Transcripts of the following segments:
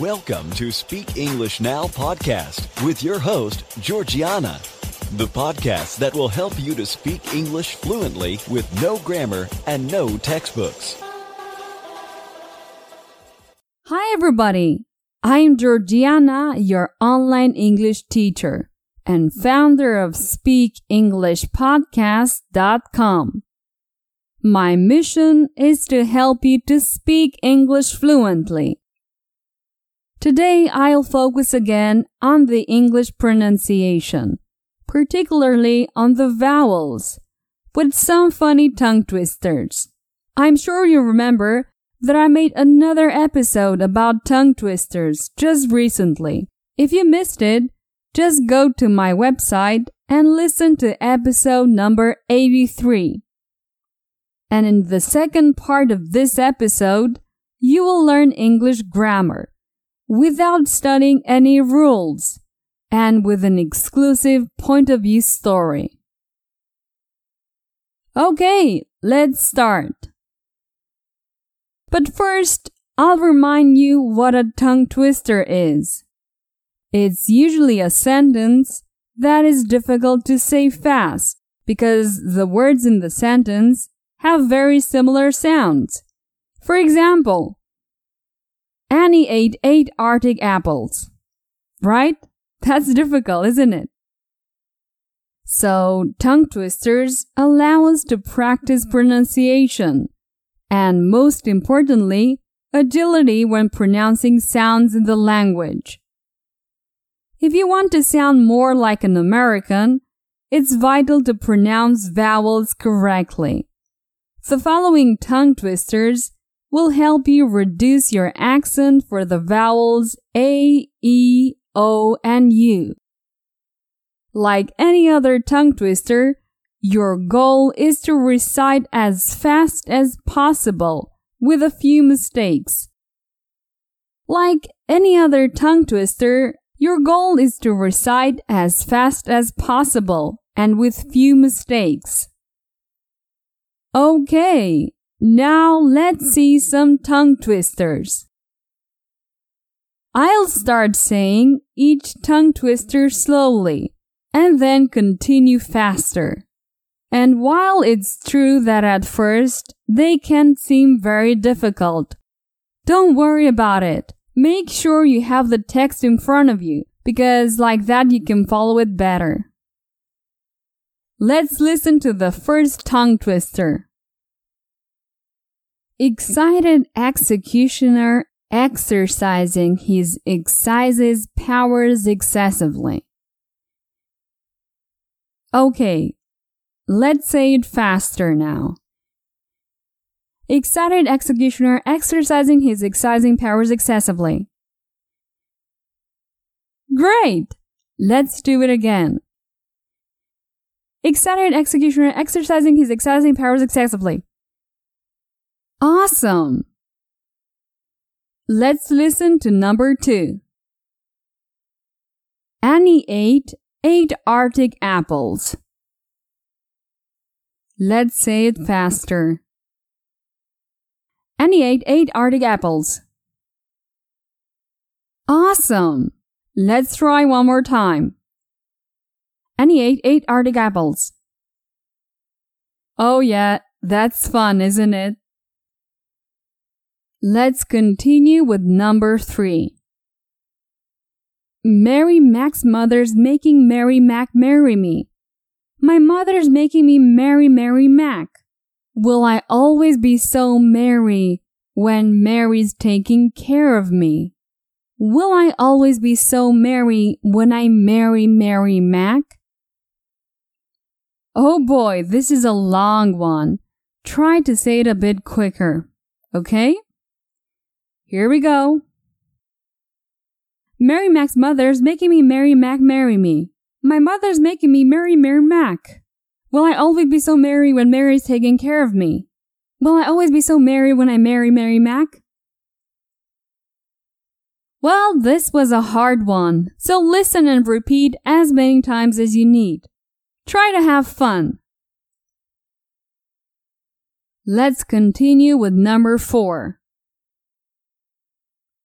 Welcome to Speak English Now podcast with your host, Georgiana, the podcast that will help you to speak English fluently with no grammar and no textbooks. Hi, everybody. I'm Georgiana, your online English teacher and founder of SpeakEnglishPodcast.com. My mission is to help you to speak English fluently. Today, I'll focus again on the English pronunciation, particularly on the vowels, with some funny tongue twisters. I'm sure you remember that I made another episode about tongue twisters just recently. If you missed it, just go to my website and listen to episode number 83. And in the second part of this episode, you will learn English grammar without studying any rules and with an exclusive point of view story. Okay, let's start. But first, I'll remind you what a tongue twister is. It's usually a sentence that is difficult to say fast because the words in the sentence have very similar sounds. For example, Annie ate eight Arctic apples. Right? That's difficult, isn't it? So, tongue twisters allow us to practice pronunciation and, most importantly, agility when pronouncing sounds in the language. If you want to sound more like an American, it's vital to pronounce vowels correctly. The following tongue twisters will help you reduce your accent for the vowels A, E, O, and U. Like any other tongue twister, your goal is to recite as fast as possible with a few mistakes. Like any other tongue twister, your goal is to recite as fast as possible and with few mistakes. Okay, now let's see some tongue twisters. I'll start saying each tongue twister slowly and then continue faster. And while it's true that at first they can seem very difficult, don't worry about it. Make sure you have the text in front of you because like that you can follow it better. Let's listen to the first tongue twister. Excited executioner exercising his excises powers excessively. Okay, let's say it faster now. Excited executioner exercising his excising powers excessively. Great! Let's do it again. Excited executioner exercising his excising powers excessively. Awesome! Let's listen to number two. Annie ate eight Arctic apples. Let's say it faster. Annie ate eight Arctic apples. Awesome! Let's try one more time. Annie ate eight Arctic apples. Oh yeah, that's fun, isn't it? Let's continue with number three. Mary Mac's mother's making Mary Mac marry me. My mother's making me marry Mary Mac. Will I always be so merry when Mary's taking care of me? Will I always be so merry when I marry Mary Mac? Oh boy, this is a long one. Try to say it a bit quicker, okay? Here we go. Mary Mac's mother's making me marry Mac marry me. My mother's making me marry Mary Mac. Will I always be so merry when Mary's taking care of me? Will I always be so merry when I marry Mary Mac? Well, this was a hard one, so listen and repeat as many times as you need. Try to have fun. Let's continue with number four.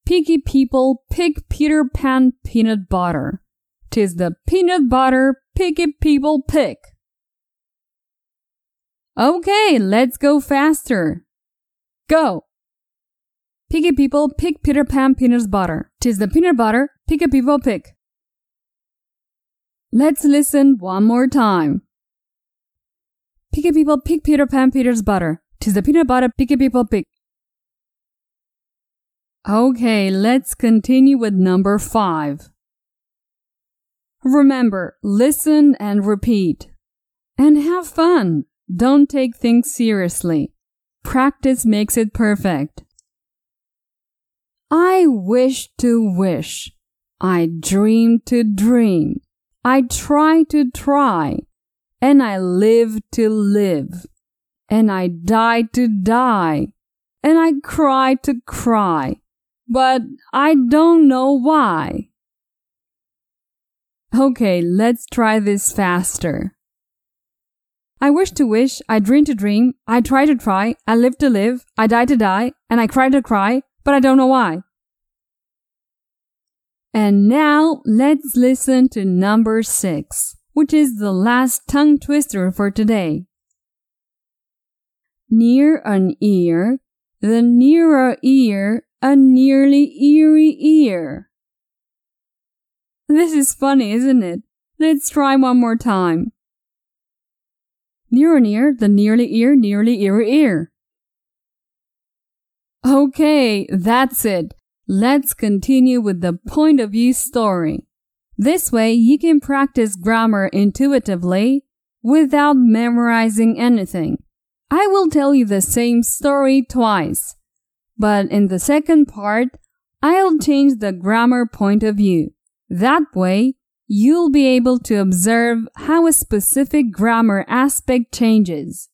Picky people pick Peter Pan peanut butter. Tis the peanut butter picky people pick. Okay, let's go faster. Go! Picky people pick Peter Pan peanut butter. Tis the peanut butter picky people pick. Let's listen one more time. Picky people pick Peter Pan Peter's butter. Tis the peanut butter picky people pick. Okay, let's continue with number five. Remember, listen and repeat. And have fun. Don't take things seriously. Practice makes it perfect. I wish to wish. I dream to dream. I try to try. And I live to live. And I die to die. And I cry to cry. But I don't know why. Okay, let's try this faster. I wish to wish, I dream to dream, I try to try, I live to live, I die to die, and I cry to cry, but I don't know why. And now let's listen to number six, which is the last tongue twister for today. Near an ear, the nearer ear, a nearly eerie ear. This is funny, isn't it? Let's try one more time. Near near, the nearly ear, nearly ear ear. Okay, that's it. Let's continue with the point of view story. This way you can practice grammar intuitively without memorizing anything. I will tell you the same story twice, but in the second part, I'll change the grammar point of view. That way, you'll be able to observe how a specific grammar aspect changes.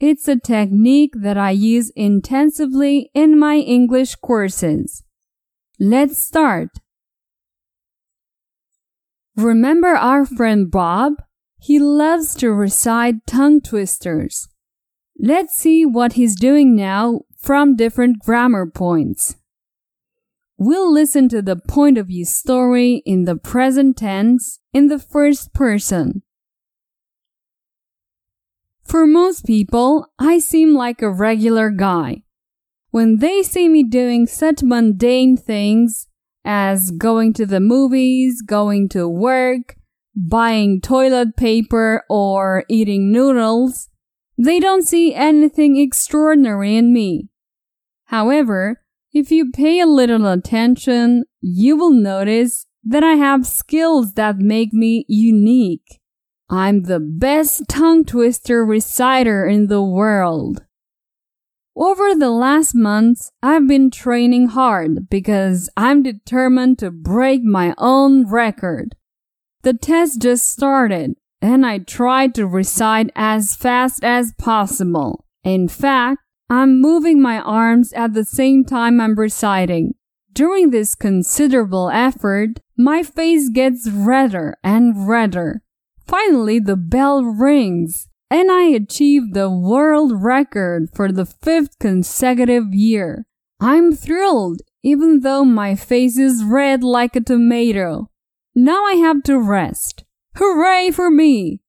It's a technique that I use intensively in my English courses. Let's start. Remember our friend Bob? He loves to recite tongue twisters. Let's see what he's doing now from different grammar points. We'll listen to the point of view story in the present tense in the first person. For most people, I seem like a regular guy. When they see me doing such mundane things as going to the movies, going to work, buying toilet paper, or eating noodles, they don't see anything extraordinary in me. However, if you pay a little attention, you will notice that I have skills that make me unique. I'm the best tongue twister reciter in the world. Over the last months, I've been training hard because I'm determined to break my own record. The test just started and I tried to recite as fast as possible. In fact, I'm moving my arms at the same time I'm reciting. During this considerable effort, my face gets redder and redder. Finally, the bell rings, and I achieve the world record for the fifth consecutive year. I'm thrilled, even though my face is red like a tomato. Now I have to rest. Hooray for me!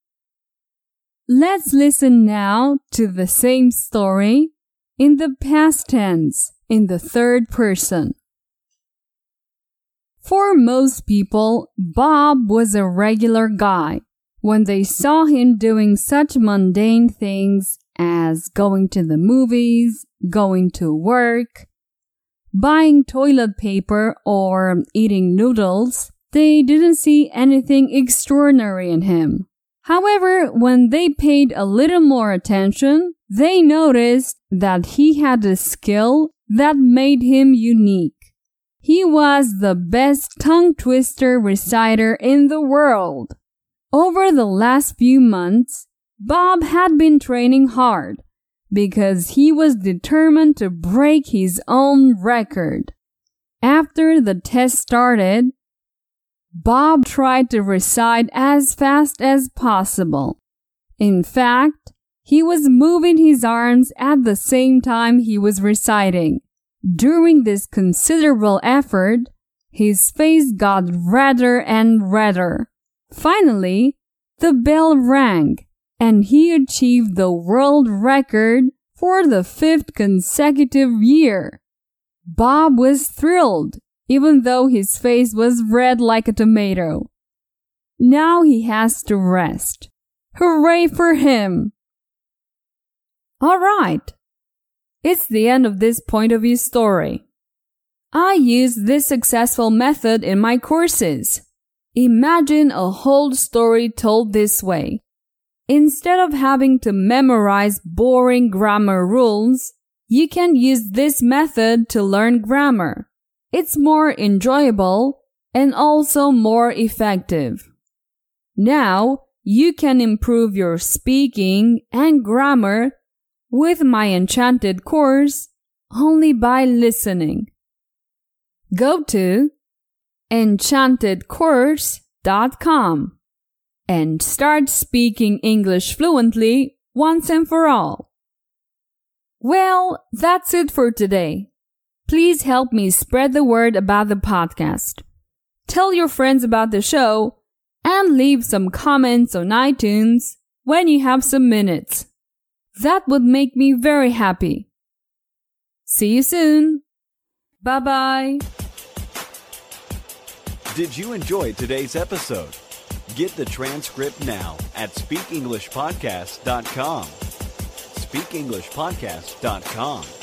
Let's listen now to the same story in the past tense, in the third person. For most people, Bob was a regular guy. When they saw him doing such mundane things as going to the movies, going to work, buying toilet paper, or eating noodles, they didn't see anything extraordinary in him. However, when they paid a little more attention, they noticed that he had a skill that made him unique. He was the best tongue twister reciter in the world. Over the last few months, Bob had been training hard because he was determined to break his own record. After the test started, Bob tried to recite as fast as possible. In fact, he was moving his arms at the same time he was reciting. During this considerable effort, his face got redder and redder. Finally, the bell rang and he achieved the world record for the fifth consecutive year. Bob was thrilled, even though his face was red like a tomato. Now he has to rest. Hooray for him! Alright. It's the end of this point of view story. I use this successful method in my courses. Imagine a whole story told this way. Instead of having to memorize boring grammar rules, you can use this method to learn grammar. It's more enjoyable and also more effective. Now, you can improve your speaking and grammar with my enchanted course only by listening. Go to enchantedcourse.com and start speaking English fluently once and for all. Well, that's it for today. Please help me spread the word about the podcast. Tell your friends about the show and leave some comments on iTunes when you have some minutes. That would make me very happy. See you soon. Bye bye. Did you enjoy today's episode? Get the transcript now at speakenglishpodcast.com. Speakenglishpodcast.com.